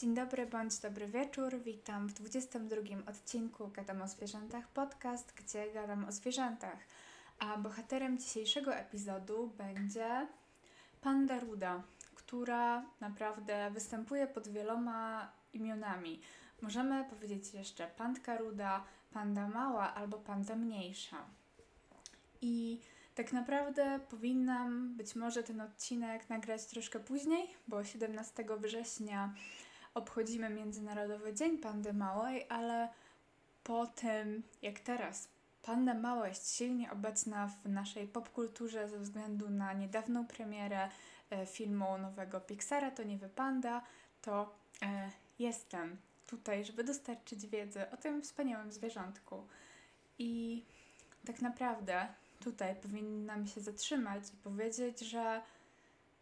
Dzień dobry bądź dobry wieczór. Witam w 22 odcinku Gadam o zwierzętach podcast, gdzie gadam o zwierzętach. A bohaterem dzisiejszego epizodu będzie panda ruda, która naprawdę występuje pod wieloma imionami. Możemy powiedzieć jeszcze pandka ruda, panda mała albo panda mniejsza. I tak naprawdę powinnam być może ten odcinek nagrać troszkę później, bo 17 września obchodzimy Międzynarodowy Dzień Pandy Małej, ale po tym, jak teraz Panda Mała jest silnie obecna w naszej popkulturze ze względu na niedawną premierę e, filmu nowego Pixara, to nie wypanda, to e, jestem tutaj, żeby dostarczyć wiedzy o tym wspaniałym zwierzątku. I tak naprawdę tutaj powinnam się zatrzymać i powiedzieć, że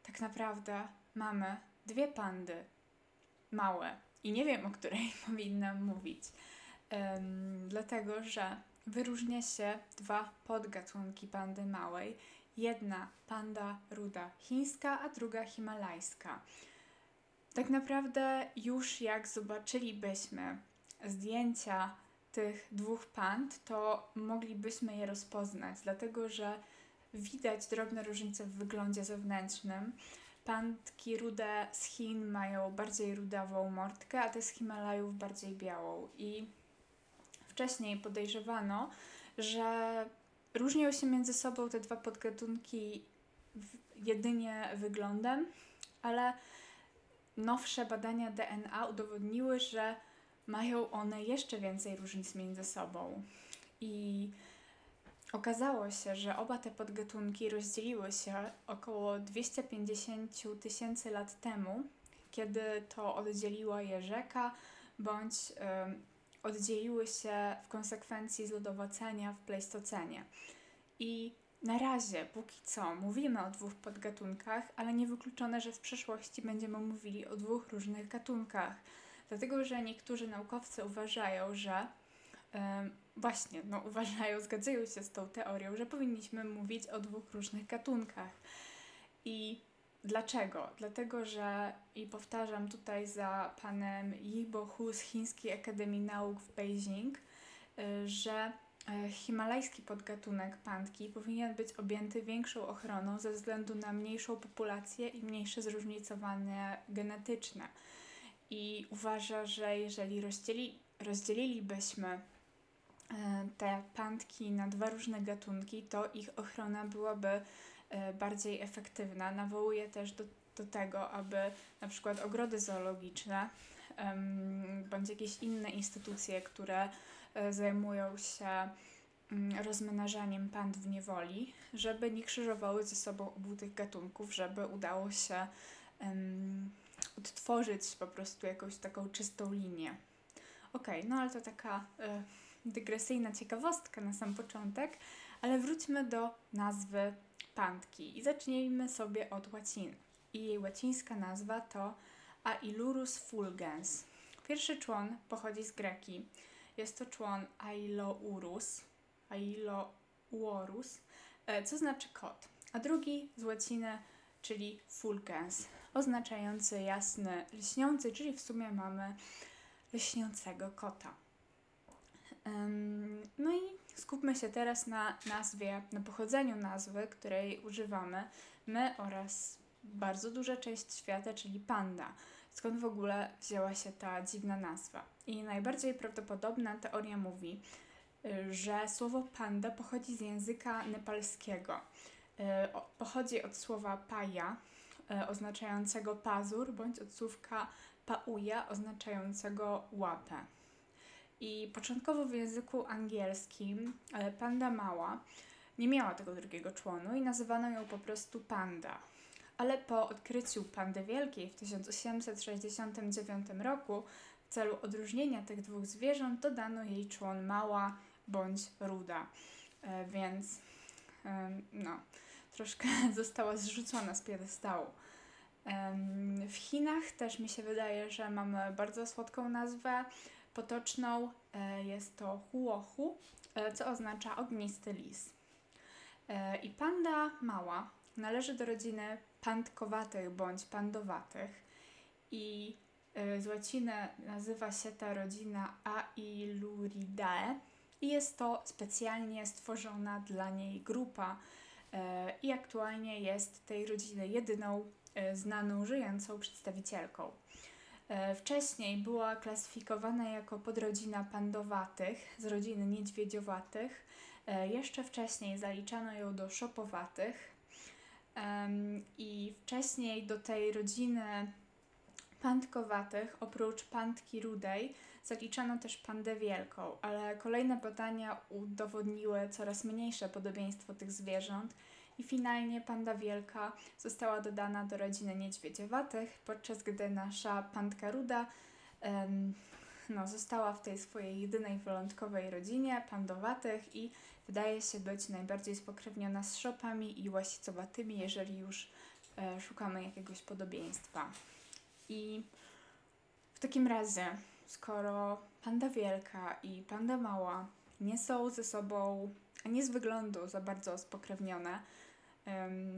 tak naprawdę mamy dwie pandy małe i nie wiem, o której powinnam mówić. Um, dlatego, że wyróżnia się dwa podgatunki pandy małej. Jedna panda ruda chińska, a druga himalajska. Tak naprawdę już jak zobaczylibyśmy zdjęcia tych dwóch pand, to moglibyśmy je rozpoznać, dlatego że widać drobne różnice w wyglądzie zewnętrznym. Pandki rude z Chin mają bardziej rudawą mordkę, a te z Himalajów bardziej białą. I wcześniej podejrzewano, że różnią się między sobą te dwa podgatunki jedynie wyglądem, ale nowsze badania DNA udowodniły, że mają one jeszcze więcej różnic między sobą. I okazało się, że oba te podgatunki rozdzieliły się około 250 tysięcy lat temu, kiedy to oddzieliła je rzeka, bądź y, oddzieliły się w konsekwencji z lodowocenia w Pleistocenie. I na razie, póki co, mówimy o dwóch podgatunkach, ale niewykluczone, że w przyszłości będziemy mówili o dwóch różnych gatunkach. Dlatego, że niektórzy naukowcy uważają, że yy, właśnie, no uważają, zgadzają się z tą teorią, że powinniśmy mówić o dwóch różnych gatunkach. I dlaczego? Dlatego, że i powtarzam tutaj za panem Yibo Hu z Chińskiej Akademii Nauk w Beijing, yy, że E, himalajski podgatunek pandki powinien być objęty większą ochroną ze względu na mniejszą populację i mniejsze zróżnicowanie genetyczne. I uważa, że jeżeli rozdzieli, rozdzielilibyśmy te pandki na dwa różne gatunki, to ich ochrona byłaby e, bardziej efektywna. Nawołuje też do, do tego, aby na przykład ogrody zoologiczne bądź jakieś inne instytucje, które e, zajmują się mm, rozmnażaniem pand w niewoli, żeby nie krzyżowały ze sobą obu tych gatunków, żeby udało się odtworzyć po prostu jakąś taką czystą linię. Okej, okay, no ale to taka y, dygresyjna ciekawostka na sam początek, ale wróćmy do nazwy pandki i zacznijmy sobie od łaciny. I jej łacińska nazwa to Ailurus fulgens. Pierwszy człon pochodzi z greki. Jest to człon Ailourus, Ailouorus, e, co znaczy kot. A drugi z łaciny, czyli fulgens, oznaczający jasny, lśniący, czyli w sumie mamy lśniącego kota. No i skupmy się teraz na nazwie, na pochodzeniu nazwy, której używamy my oraz bardzo duża część świata, czyli panda. Skąd w ogóle wzięła się ta dziwna nazwa? I najbardziej prawdopodobna teoria mówi, y, że słowo panda pochodzi z języka nepalskiego. Y, pochodzi od słowa paja, y, oznaczającego pazur, bądź od słówka pauja, oznaczającego łapę. I początkowo w języku angielskim panda mała nie miała tego drugiego członu i nazywano ją po prostu panda ale po odkryciu Pandy Wielkiej w 1869 roku w celu odróżnienia tych dwóch zwierząt dodano jej człon mała bądź ruda. E, więc e, no, troszkę została zrzucona z piedestału. E, w Chinach też mi się wydaje, że mamy bardzo słodką nazwę potoczną. E, jest to huohu, e, co oznacza ognisty lis. E, I panda mała należy do rodziny pandkowatych bądź pandowatych i z łaciny nazywa się ta rodzina Ailuridae i jest to specjalnie stworzona dla niej grupa i aktualnie jest tej rodziny jedyną znaną żyjącą przedstawicielką. Wcześniej była klasyfikowana jako podrodzina pandowatych z rodziny niedźwiedziowatych. Jeszcze wcześniej zaliczano ją do szopowatych. I wcześniej do tej rodziny pandkowatych, oprócz pandki rudej, zaliczano też pandę wielką, ale kolejne badania udowodniły coraz mniejsze podobieństwo tych zwierząt i finalnie panda wielka została dodana do rodziny niedźwiedziowatych, podczas gdy nasza pandka ruda no, została w tej swojej jedynej wyjątkowej rodzinie pandowatych i wydaje się być najbardziej spokrewniona z szopami i łasicowatymi, jeżeli już e, szukamy jakiegoś podobieństwa. I w takim razie, skoro panda wielka i panda mała nie są ze sobą, ani z wyglądu za bardzo spokrewnione,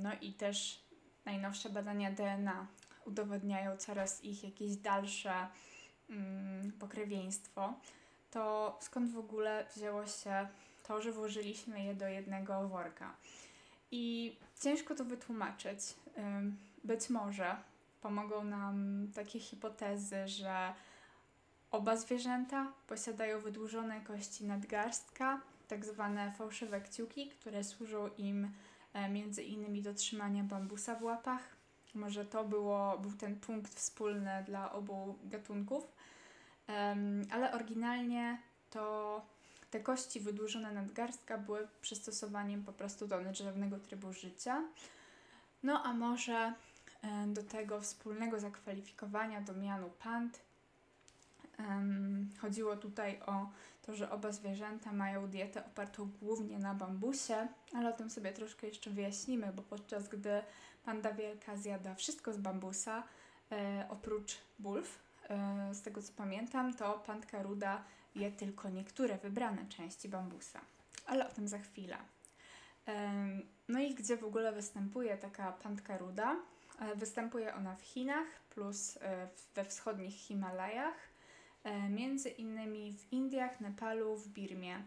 no i też najnowsze badania DNA udowodniają coraz ich jakieś dalsze mm, pokrewieństwo, to skąd w ogóle wzięło się to, że włożyliśmy je do jednego worka? I ciężko to wytłumaczyć. Być może pomogą nam takie hipotezy, że oba zwierzęta posiadają wydłużone kości nadgarstka, tak zwane fałszywe kciuki, które służą im między innymi do trzymania bambusa w łapach. Może to było, był ten punkt wspólny dla obu gatunków, ale oryginalnie to te kości wydłużone nadgarstka były przystosowaniem po prostu do drzewnego trybu życia. No a może E, do tego wspólnego zakwalifikowania do mianu pand. Chodziło tutaj o to, że oba zwierzęta mają dietę opartą głównie na bambusie, ale o tym sobie troszkę jeszcze wyjaśnimy, bo podczas gdy panda wielka zjada wszystko z bambusa, e, oprócz bulw, e, z tego co pamiętam, to pandka ruda je tylko niektóre wybrane części bambusa. Ale o tym za chwilę. E, no i gdzie w ogóle występuje taka pandka ruda? E, występuje ona w Chinach plus e, we wschodnich Himalajach, między innymi w Indiach, Nepalu, w Birmie.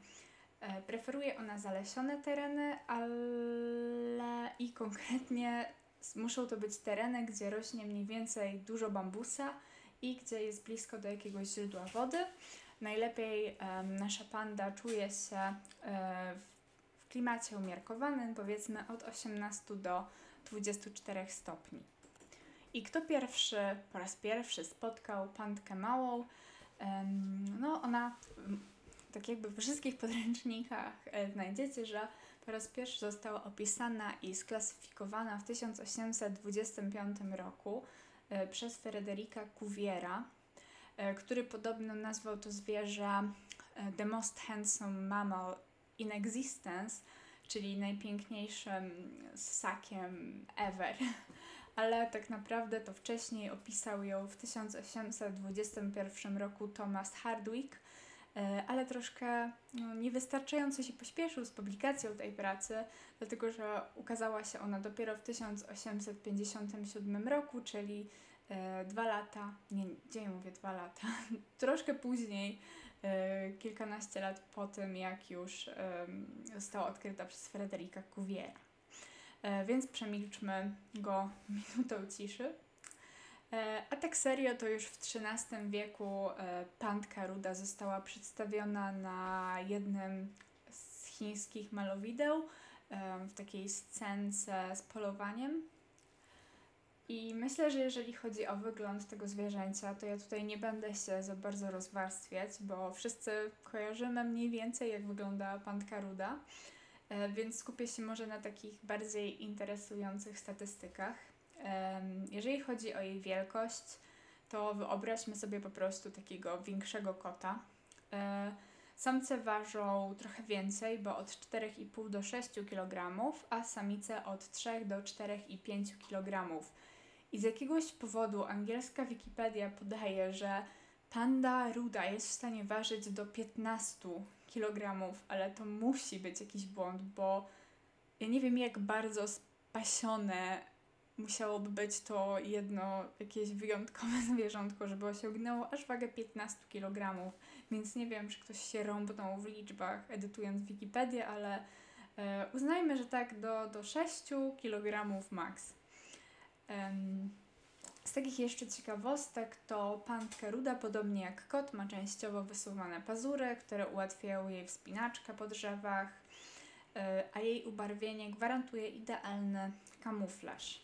Preferuje ona zalesione tereny, ale i konkretnie muszą to być tereny, gdzie rośnie mniej więcej dużo bambusa i gdzie jest blisko do jakiegoś źródła wody. Najlepiej nasza panda czuje się w klimacie umiarkowanym, powiedzmy od 18 do 24 stopni. I kto pierwszy, po raz pierwszy spotkał pandkę małą, no ona, tak jakby w wszystkich podręcznikach e, znajdziecie, że po raz pierwszy została opisana i sklasyfikowana w 1825 roku e, przez Frederica Cuviera, e, który podobno nazwał to zwierzę The Most Handsome Mammal in Existence, czyli najpiękniejszym ssakiem ever. Ale tak naprawdę to wcześniej opisał ją w 1821 roku Thomas Hardwick, e, ale troszkę no, niewystarczająco się pośpieszył z publikacją tej pracy, dlatego że ukazała się ona dopiero w 1857 roku, czyli e, dwa lata, nie, gdzie mówię dwa lata, troszkę później E, kilkanaście lat po tym, jak już została odkryta przez Frederika Cuviera. E, więc przemilczmy go minutą ciszy. E, a tak serio, to już w XIII wieku pandka ruda została przedstawiona na jednym z chińskich malowideł w takiej scence z polowaniem. I myślę, że jeżeli chodzi o wygląd tego zwierzęcia, to ja tutaj nie będę się za bardzo rozwarstwiać, bo wszyscy kojarzymy mniej więcej, jak wygląda pandka ruda, e, więc skupię się może na takich bardziej interesujących statystykach. Jeżeli chodzi o jej wielkość, to wyobraźmy sobie po prostu takiego większego kota. E, samce ważą trochę więcej, bo od 4,5 do 6 kg, a samice od 3 do 4,5 kg. I z jakiegoś powodu angielska Wikipedia podaje, że panda ruda jest w stanie ważyć do 15 kg, ale to musi być jakiś błąd, bo ja nie wiem, jak bardzo spasione musiałoby być to jedno jakieś wyjątkowe zwierzątko, żeby osiągnęło aż wagę 15 kg. Więc nie wiem, czy ktoś się rąbnął w liczbach edytując Wikipedię, ale e, uznajmy, że tak do, do 6 kg max. Um, z takich jeszcze ciekawostek to pantka ruda, podobnie jak kot, ma częściowo wysuwane pazury, które ułatwiają jej wspinaczkę po drzewach, e, a jej ubarwienie gwarantuje idealny kamuflaż.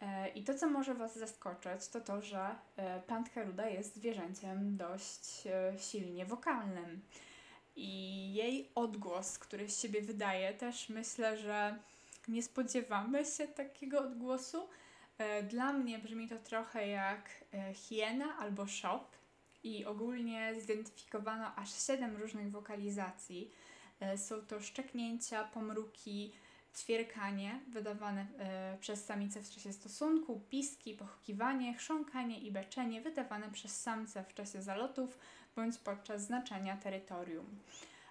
E, I to, co może Was zaskoczyć, to to, że e, pantka ruda jest zwierzęciem dość silnie wokalnym. I jej odgłos, który z siebie wydaje, też myślę, że nie spodziewamy się takiego odgłosu, dla mnie brzmi to trochę jak e, hiena albo shop i ogólnie zidentyfikowano aż 7 różnych wokalizacji. E, są to szczeknięcia, pomruki, ćwierkanie wydawane przez samicę w czasie stosunku, piski, pochukiwanie, chrząkanie i beczenie wydawane przez samce w czasie zalotów bądź podczas znaczenia terytorium.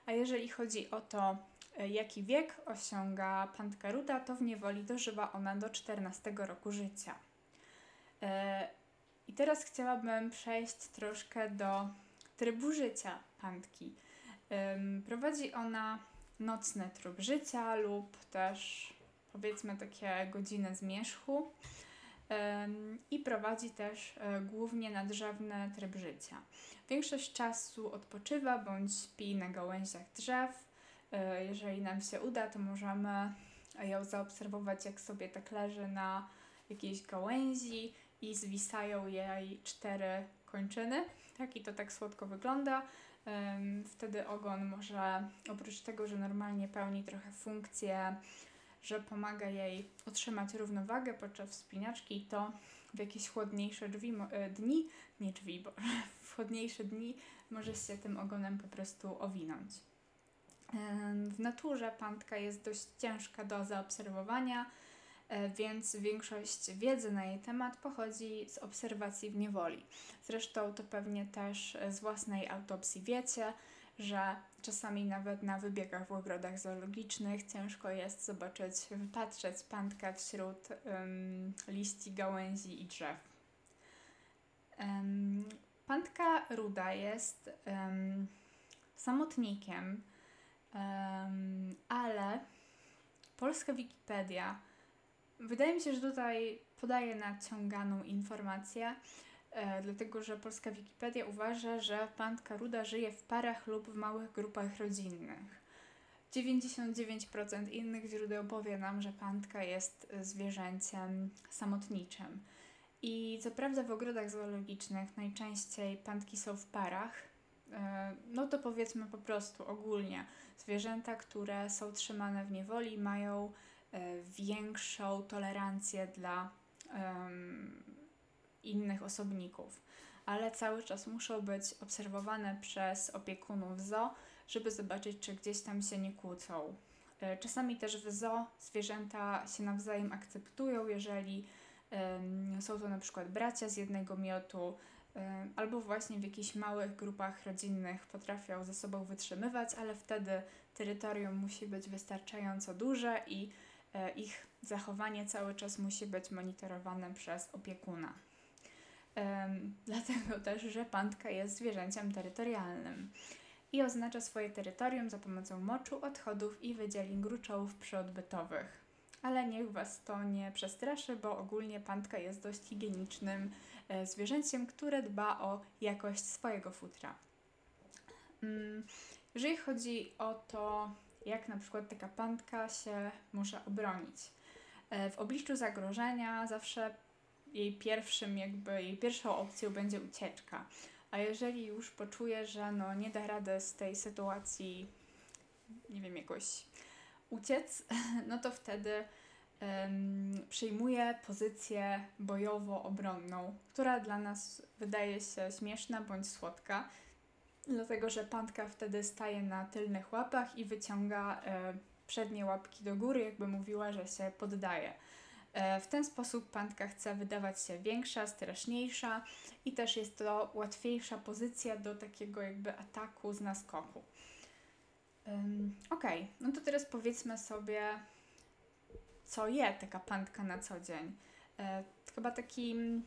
A jeżeli chodzi o to, E, jaki wiek osiąga pantka ruda, to w niewoli dożywa ona do 14 roku życia. E, I teraz chciałabym przejść troszkę do trybu życia pantki. Prowadzi ona nocny tryb życia lub też powiedzmy takie godziny zmierzchu i prowadzi też e, głównie nadrzewny tryb życia. Większość czasu odpoczywa bądź śpi na gałęziach drzew, E, jeżeli nam się uda, to możemy ją zaobserwować, jak sobie tak leży na jakiejś gałęzi i zwisają jej cztery kończyny. Tak, i to tak słodko wygląda. Wtedy ogon może, oprócz tego, że normalnie pełni trochę funkcję, że pomaga jej utrzymać równowagę podczas wspinaczki, to w jakieś chłodniejsze drzwi, e, dni, nie drzwi, bo w chłodniejsze dni może się tym ogonem po prostu owinąć. W naturze pantka jest dość ciężka do zaobserwowania, e, więc większość wiedzy na jej temat pochodzi z obserwacji w niewoli. Zresztą to pewnie też z własnej autopsji wiecie, że czasami nawet na wybiegach w ogrodach zoologicznych ciężko jest zobaczyć, wypatrzeć pantkę wśród um, liści, gałęzi i drzew. Um, pantka ruda jest um, samotnikiem, Um, ale polska Wikipedia wydaje mi się, że tutaj podaje naciąganą informację, e, dlatego że polska Wikipedia uważa, że pantka ruda żyje w parach lub w małych grupach rodzinnych. 99% innych źródeł powie nam, że pantka jest zwierzęciem samotniczym. I co prawda w ogrodach zoologicznych najczęściej pantki są w parach, no to powiedzmy po prostu ogólnie Zwierzęta, które są trzymane w niewoli, mają e, większą tolerancję dla um, innych osobników, ale cały czas muszą być obserwowane przez opiekunów zoo, żeby zobaczyć, czy gdzieś tam się nie kłócą. E, czasami też w zoo zwierzęta się nawzajem akceptują, jeżeli um, są to na przykład bracia z jednego miotu, albo właśnie w jakichś małych grupach rodzinnych potrafią ze sobą wytrzymywać, ale wtedy terytorium musi być wystarczająco duże i e, ich zachowanie cały czas musi być monitorowane przez opiekuna. Dlatego też, że pantka jest zwierzęciem terytorialnym i oznacza swoje terytorium za pomocą moczu, odchodów i wydzielin gruczołów przyodbytowych. Ale niech Was to nie przestraszy, bo ogólnie pantka jest dość higienicznym zwierzęciem, które dba o jakość swojego futra. Mm, jeżeli chodzi o to, jak na przykład taka pantka się może obronić. E, w obliczu zagrożenia zawsze jej pierwszym, jakby jej pierwszą opcją będzie ucieczka. A jeżeli już poczuje, że no nie da rady z tej sytuacji, nie wiem, jakoś uciec, no to wtedy przyjmuje pozycję bojowo-obronną, która dla nas wydaje się śmieszna bądź słodka, dlatego że pantka wtedy staje na tylnych łapach i wyciąga e, przednie łapki do góry, jakby mówiła, że się poddaje. E, w ten sposób pantka chce wydawać się większa, straszniejsza i też jest to łatwiejsza pozycja do takiego jakby ataku z naskoku. Um, ok, no to teraz powiedzmy sobie, co je taka pandka na co dzień. E, chyba takim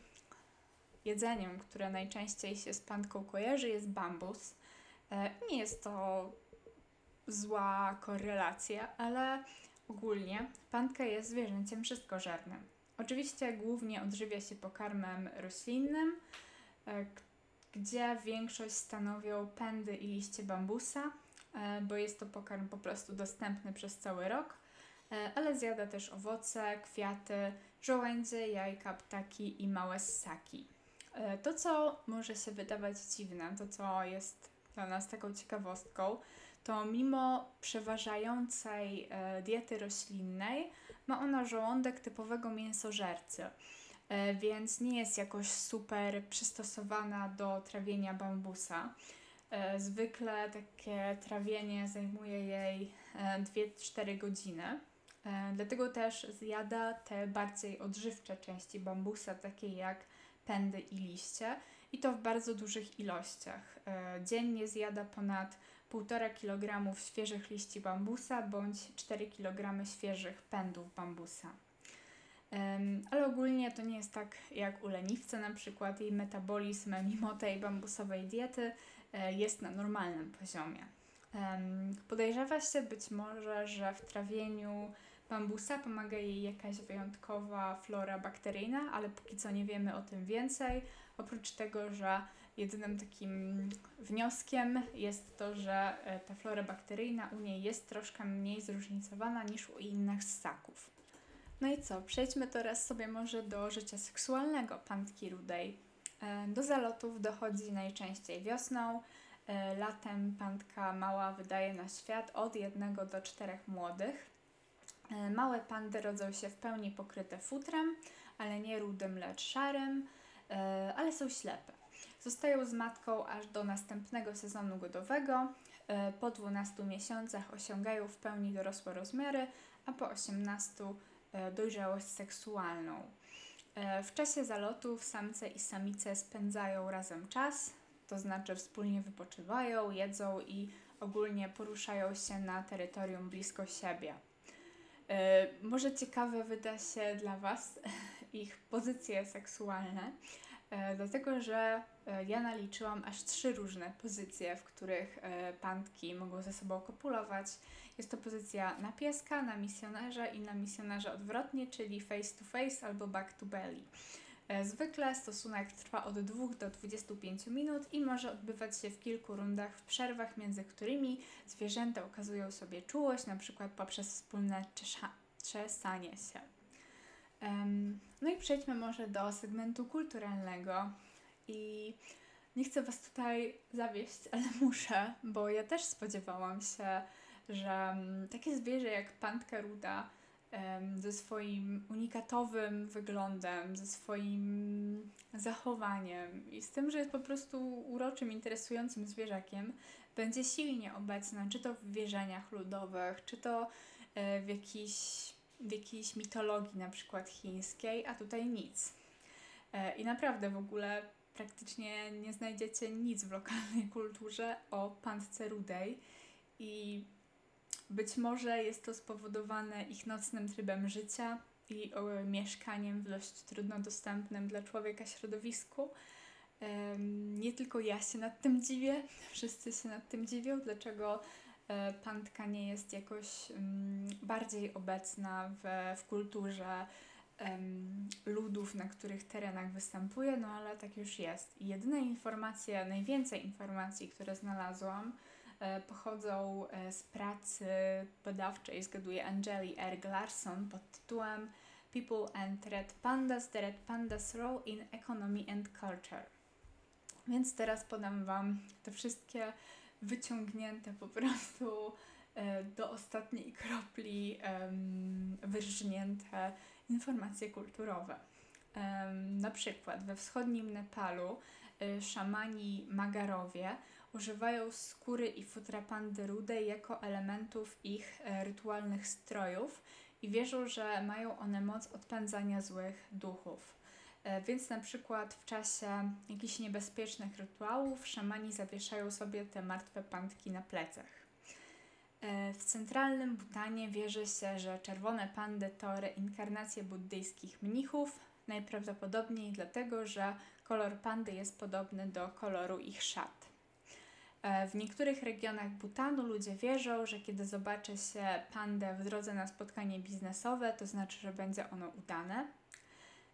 jedzeniem, które najczęściej się z pandką kojarzy, jest bambus. E, nie jest to zła korelacja, ale ogólnie pandka jest zwierzęciem wszystkożernym. Oczywiście głównie odżywia się pokarmem roślinnym, e, gdzie większość stanowią pędy i liście bambusa, bo jest to pokarm po prostu dostępny przez cały rok, ale zjada też owoce, kwiaty, żołędzie, jajka, ptaki i małe ssaki. To, co może się wydawać dziwne, to co jest dla nas taką ciekawostką, to mimo przeważającej diety roślinnej, ma ona żołądek typowego mięsożercy, e, więc nie jest jakoś super przystosowana do trawienia bambusa. E, zwykle takie trawienie zajmuje jej 2-4 e, godziny. Dlatego też zjada te bardziej odżywcze części bambusa, takie jak pędy i liście, i to w bardzo dużych ilościach. Dziennie zjada ponad 1,5 kg świeżych liści bambusa bądź 4 kg świeżych pędów bambusa. Ale ogólnie to nie jest tak jak u leniwca, na przykład jej metabolizm mimo tej bambusowej diety e, jest na normalnym poziomie. Podejrzewa się być może, że w trawieniu bambusa pomaga jej jakaś wyjątkowa flora bakteryjna, ale póki co nie wiemy o tym więcej, oprócz tego, że Jedynym takim wnioskiem jest to, że e, ta flora bakteryjna u niej jest troszkę mniej zróżnicowana niż u innych ssaków. No i co, przejdźmy teraz sobie może do życia seksualnego pantki rudej. E, do zalotów dochodzi najczęściej wiosną. E, latem pantka mała wydaje na świat od jednego do czterech młodych. Małe pandy rodzą się w pełni pokryte futrem, ale nie rudym, lecz szarym, ale są ślepe. Zostają z matką aż do następnego sezonu godowego. E, po 12 miesiącach osiągają w pełni dorosłe rozmiary, a po 18 e, dojrzałość seksualną. E, w czasie zalotów samce i samice spędzają razem czas, to znaczy wspólnie wypoczywają, jedzą i ogólnie poruszają się na terytorium blisko siebie. Może ciekawe wyda się dla Was ich pozycje seksualne, dlatego że E, ja naliczyłam aż trzy różne pozycje, w których e, pantki mogą ze sobą kopulować. Jest to pozycja na pieska, na misjonarza i na misjonarza odwrotnie, czyli face to face albo back to belly. E, zwykle stosunek trwa od 2 do 25 minut i może odbywać się w kilku rundach w przerwach, między którymi zwierzęta okazują sobie czułość, przykład poprzez wspólne czesanie się. No i przejdźmy może do segmentu kulturalnego. I nie chcę Was tutaj zawieść, ale muszę, bo ja też spodziewałam się, że mm, takie zwierzę jak pantka ruda ze swoim unikatowym wyglądem, ze swoim zachowaniem i z tym, że jest po prostu uroczym, interesującym zwierzakiem, będzie silnie obecna, czy to w wierzeniach ludowych, czy to e, w jakiejś, w jakiejś mitologii, na przykład chińskiej, a tutaj nic. E, I naprawdę w ogóle praktycznie nie znajdziecie nic w lokalnej kulturze o pantce rudej i być może jest to spowodowane ich nocnym trybem życia i mieszkaniem w dość trudno dostępnym dla człowieka środowisku. Nie tylko ja się nad tym dziwię, wszyscy się nad tym dziwią, dlaczego e, pantka nie jest jakoś bardziej obecna w, w kulturze ludów, na których terenach występuje, no ale tak już jest. Jedyne informacje, najwięcej informacji, które znalazłam, pochodzą e, z pracy badawczej, zgaduję, Angeli R. Glarson pod tytułem People and Red Pandas, the Red Pandas Role in Economy and Culture. Więc teraz podam Wam te wszystkie wyciągnięte po prostu e, do ostatniej kropli wyrżnięte informacje kulturowe. Na przykład we wschodnim Nepalu szamani Magarowie używają skóry i futra pandy rudej jako elementów ich e, rytualnych strojów i wierzą, że mają one moc odpędzania złych duchów. E, więc na przykład w czasie jakichś niebezpiecznych rytuałów szamani zawieszają sobie te martwe pantki na plecach. E, w centralnym Butanie wierzy się, że czerwone pandy to reinkarnacje buddyjskich mnichów, najprawdopodobniej dlatego, że kolor pandy jest podobny do koloru ich szat. E, w niektórych regionach Butanu ludzie wierzą, że kiedy zobaczy się pandę w drodze na spotkanie biznesowe, to znaczy, że będzie ono udane.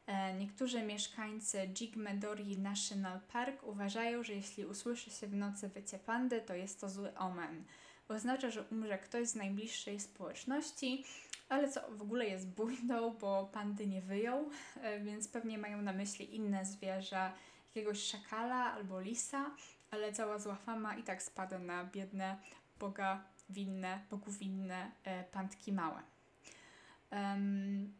E, niektórzy mieszkańcy Jigmedori National Park uważają, że jeśli usłyszy się w nocy wycie pandy, to jest to zły omen. Oznacza, że umrze ktoś z najbliższej społeczności, ale co w ogóle jest bójdą, bo pandy nie wyją, e, więc pewnie mają na myśli inne zwierzę, jakiegoś szakala albo lisa, ale cała zła fama i tak spada na biedne, boga winne, bogu winne e, pantki małe. Um,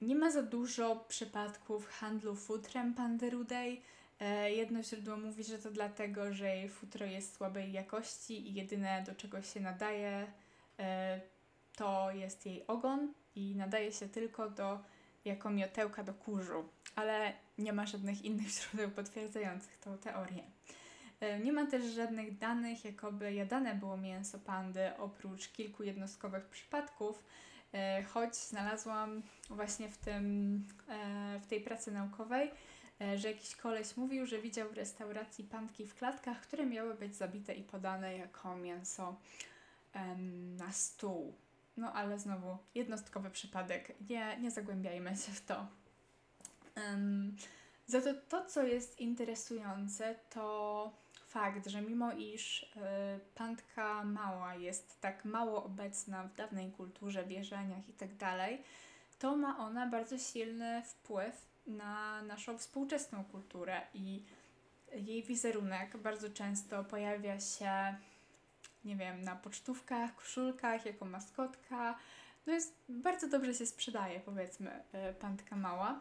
nie ma za dużo przypadków handlu futrem pandy rudej. E, jedno źródło mówi, że to dlatego, że jej futro jest słabej jakości i jedyne do czego się nadaje e, to jest jej ogon i nadaje się tylko do jako miotełka do kurzu, ale nie ma żadnych innych źródeł potwierdzających tą teorię. E, nie ma też żadnych danych, jakoby jadane było mięso pandy, oprócz kilku jednostkowych przypadków, e, choć znalazłam właśnie w, tym, e, w tej pracy naukowej, że jakiś koleś mówił, że widział w restauracji panki w klatkach, które miały być zabite i podane jako mięso na stół. No ale znowu jednostkowy przypadek, nie, nie zagłębiajmy się w to. Um, za to, to, co jest interesujące, to fakt, że mimo iż y, pantka mała jest tak mało obecna w dawnej kulturze, wierzeniach itd., tak to ma ona bardzo silny wpływ na naszą współczesną kulturę i jej wizerunek bardzo często pojawia się, nie wiem, na pocztówkach, koszulkach, jako maskotka. No jest, bardzo dobrze się sprzedaje, powiedzmy, y, pantka mała.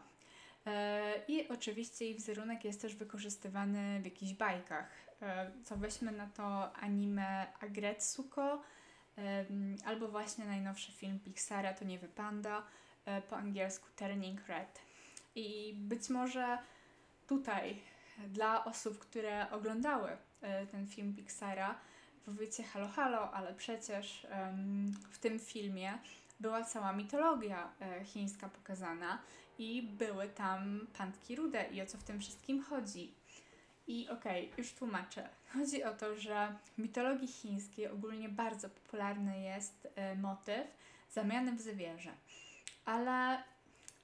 E, I oczywiście jej wizerunek jest też wykorzystywany w jakichś bajkach. E, co weźmy na to anime Agretsuko, albo właśnie najnowszy film Pixara To nie Panda, e, po angielsku Turning Red. I być może tutaj dla osób, które oglądały ten film Pixara, powiecie halo halo, ale przecież w tym filmie była cała mitologia chińska pokazana i były tam pantki rude i o co w tym wszystkim chodzi. I okej, okay, już tłumaczę. Chodzi o to, że w mitologii chińskiej ogólnie bardzo popularny jest y, motyw zamiany w zwierzę. Ale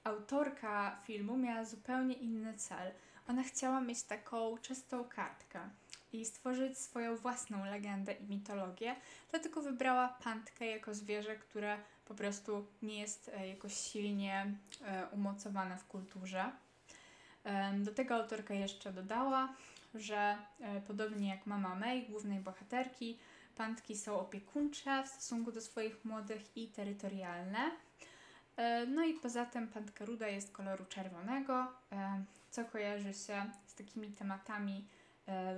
autorka filmu miała zupełnie inny cel. Ona chciała mieć taką czystą kartkę i stworzyć swoją własną legendę i mitologię, dlatego wybrała pantkę jako zwierzę, które po prostu nie jest e, jakoś silnie e, umocowane w kulturze. Do tego autorka jeszcze dodała, że e, podobnie jak mama May, głównej bohaterki, pantki są opiekuńcze w stosunku do swoich młodych i terytorialne. No i poza tym pantka ruda jest koloru czerwonego, co kojarzy się z takimi tematami,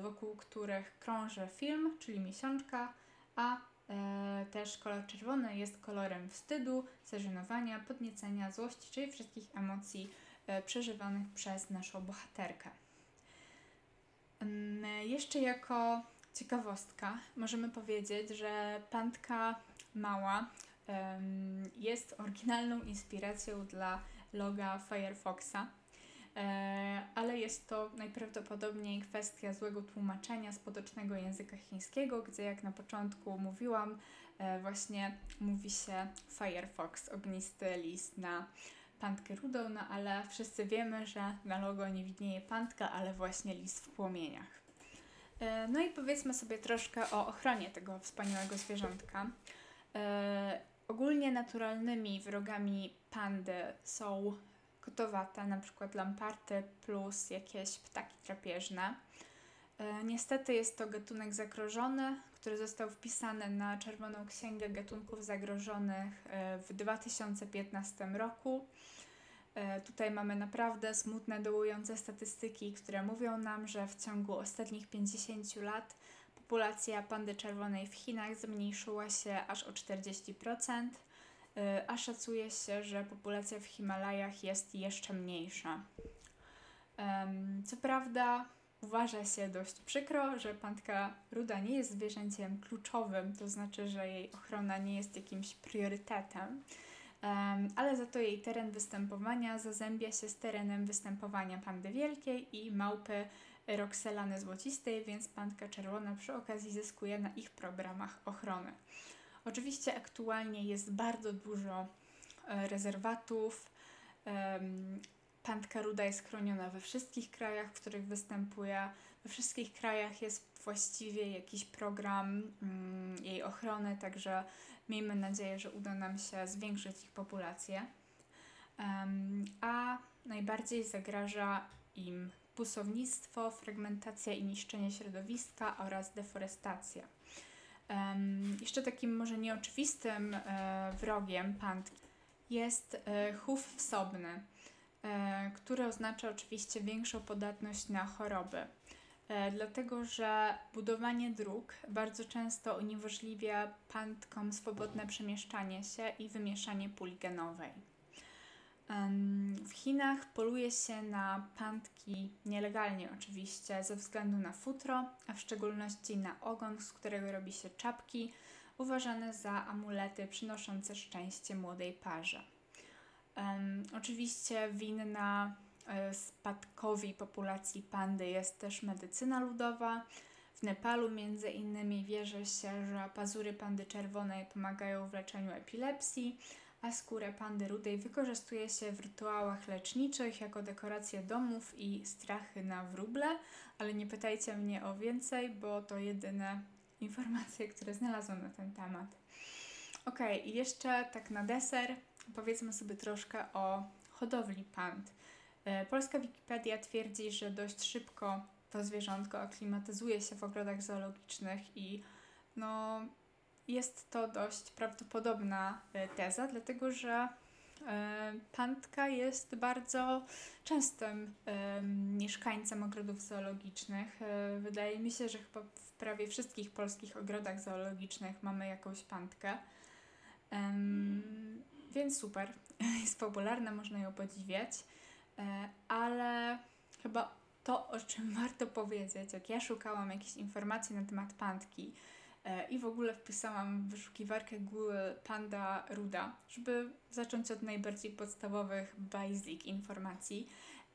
wokół których krąży film, czyli miesiączka, a E, też kolor czerwony jest kolorem wstydu, zażenowania, podniecenia, złości, czyli wszystkich emocji e, przeżywanych przez naszą bohaterkę. Jeszcze jako ciekawostka możemy powiedzieć, że Pantka Mała jest oryginalną inspiracją dla loga Firefoxa E, ale jest to najprawdopodobniej kwestia złego tłumaczenia z potocznego języka chińskiego, gdzie jak na początku mówiłam, e, właśnie mówi się Firefox, ognisty list na pantkę rudą, no ale wszyscy wiemy, że na logo nie widnieje pantka, ale właśnie list w płomieniach. E, no i powiedzmy sobie troszkę o ochronie tego wspaniałego zwierzątka. Ogólnie naturalnymi wrogami pandy są kotowate, na przykład lamparty plus jakieś ptaki drapieżne. E, niestety jest to gatunek zagrożony, który został wpisany na Czerwoną Księgę Gatunków Zagrożonych e, w 2015 roku. E, tutaj mamy naprawdę smutne, dołujące statystyki, które mówią nam, że w ciągu ostatnich 50 lat populacja pandy czerwonej w Chinach zmniejszyła się aż o 40%. Y, a szacuje się, że populacja w Himalajach jest jeszcze mniejsza. Co prawda, uważa się dość przykro, że pandka ruda nie jest zwierzęciem kluczowym, to znaczy, że jej ochrona nie jest jakimś priorytetem, ale za to jej teren występowania zazębia się z terenem występowania pandy wielkiej i małpy Roxelany złocistej, więc pandka czerwona przy okazji zyskuje na ich programach ochrony. Oczywiście aktualnie jest bardzo dużo e, rezerwatów. Pandka ruda jest chroniona we wszystkich krajach, w których występuje. We wszystkich krajach jest właściwie jakiś program mm, jej ochrony, także miejmy nadzieję, że uda nam się zwiększyć ich populację. a najbardziej zagraża im pusownictwo, fragmentacja i niszczenie środowiska oraz deforestacja. Jeszcze takim może nieoczywistym e, wrogiem pandki jest e, chów wsobny, e, który oznacza oczywiście większą podatność na choroby. Dlatego, że budowanie dróg bardzo często uniemożliwia pandkom swobodne przemieszczanie się i wymieszanie puli genowej. W Chinach poluje się na pantki nielegalnie oczywiście ze względu na futro, a w szczególności na ogon, z którego robi się czapki, uważane za amulety przynoszące szczęście młodej parze. Um, oczywiście winna e, spadkowi populacji pandy jest też medycyna ludowa. W Nepalu między innymi wierzy się, że pazury pandy czerwonej pomagają w leczeniu epilepsji, a skórę pandy rudej wykorzystuje się w rytuałach leczniczych jako dekorację domów i strachy na wróble, ale nie pytajcie mnie o więcej, bo to jedyne informacje, które znalazłam na ten temat. Ok, i jeszcze tak na deser powiedzmy sobie troszkę o hodowli pand. E, polska Wikipedia twierdzi, że dość szybko to zwierzątko aklimatyzuje się w ogrodach zoologicznych i no, jest to dość prawdopodobna e, teza, dlatego że e, Pantka jest bardzo częstym mieszkańcem ogrodów zoologicznych. Wydaje mi się, że chyba w prawie wszystkich polskich ogrodach zoologicznych mamy jakąś pantkę. Więc super, jest popularna, można ją podziwiać, e, ale chyba to, o czym warto powiedzieć, jak ja szukałam jakichś informacji na temat pandki e, i w ogóle wpisałam w wyszukiwarkę Google Panda Ruda, żeby zacząć od najbardziej podstawowych basic informacji,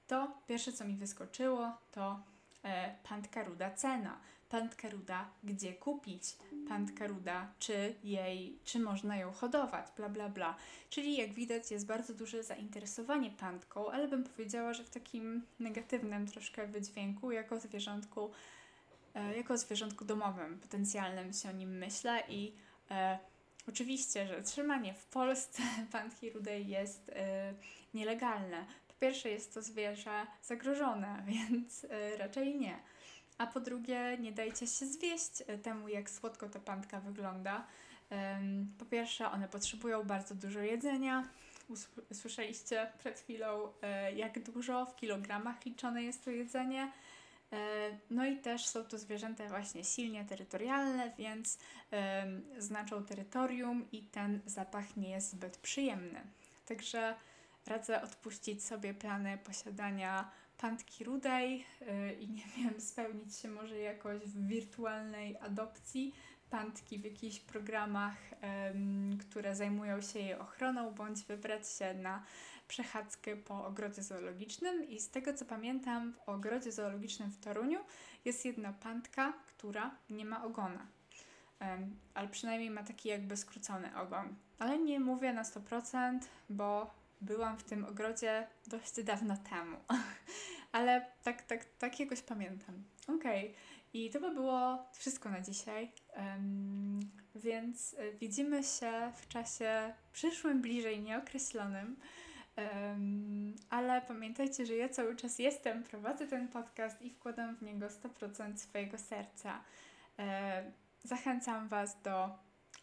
to pierwsze co mi wyskoczyło to e, Pandka Ruda cena. Pandka ruda, gdzie kupić? Pandkę ruda, czy jej, czy można ją hodować, bla bla bla. Czyli jak widać jest bardzo duże zainteresowanie pandką, ale bym powiedziała, że w takim negatywnym troszkę wydźwięku, jako zwierzątku, e, jako zwierzątku domowym, potencjalnym się o nim myślę i e, oczywiście, że trzymanie w Polsce pandki rudej jest e, nielegalne. Po pierwsze jest to zwierzę zagrożone, więc e, raczej nie a po drugie nie dajcie się zwieść e, temu, jak słodko ta pandka wygląda. Po pierwsze, one potrzebują bardzo dużo jedzenia. Słyszeliście przed chwilą, e, jak dużo w kilogramach liczone jest to jedzenie. E, no i też są to zwierzęta właśnie silnie terytorialne, więc znaczą terytorium i ten zapach nie jest zbyt przyjemny. Także radzę odpuścić sobie plany posiadania pantki rudej yy, i nie wiem, spełnić się może jakoś w wirtualnej adopcji pantki w jakichś programach, które zajmują się jej ochroną, bądź wybrać się na przechadzkę po ogrodzie zoologicznym. I z tego co pamiętam, w ogrodzie zoologicznym w Toruniu jest jedna pantka, która nie ma ogona. ale przynajmniej ma taki jakby skrócony ogon. Ale nie mówię na 100%, bo byłam w tym ogrodzie dość dawno temu. Ale tak, tak, tak jakoś pamiętam. Okej. Okay. I to by było wszystko na dzisiaj. Więc e, widzimy się w czasie przyszłym, bliżej nieokreślonym. Um, ale pamiętajcie, że ja cały czas jestem, prowadzę ten podcast i wkładam w niego 100% swojego serca. E, zachęcam Was do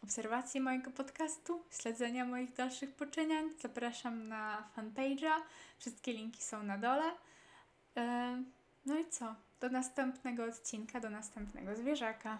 obserwacji mojego podcastu, śledzenia moich dalszych poczynań. Zapraszam na fanpage'a. Wszystkie linki są na dole. No i co? Do następnego odcinka, do następnego zwierzaka.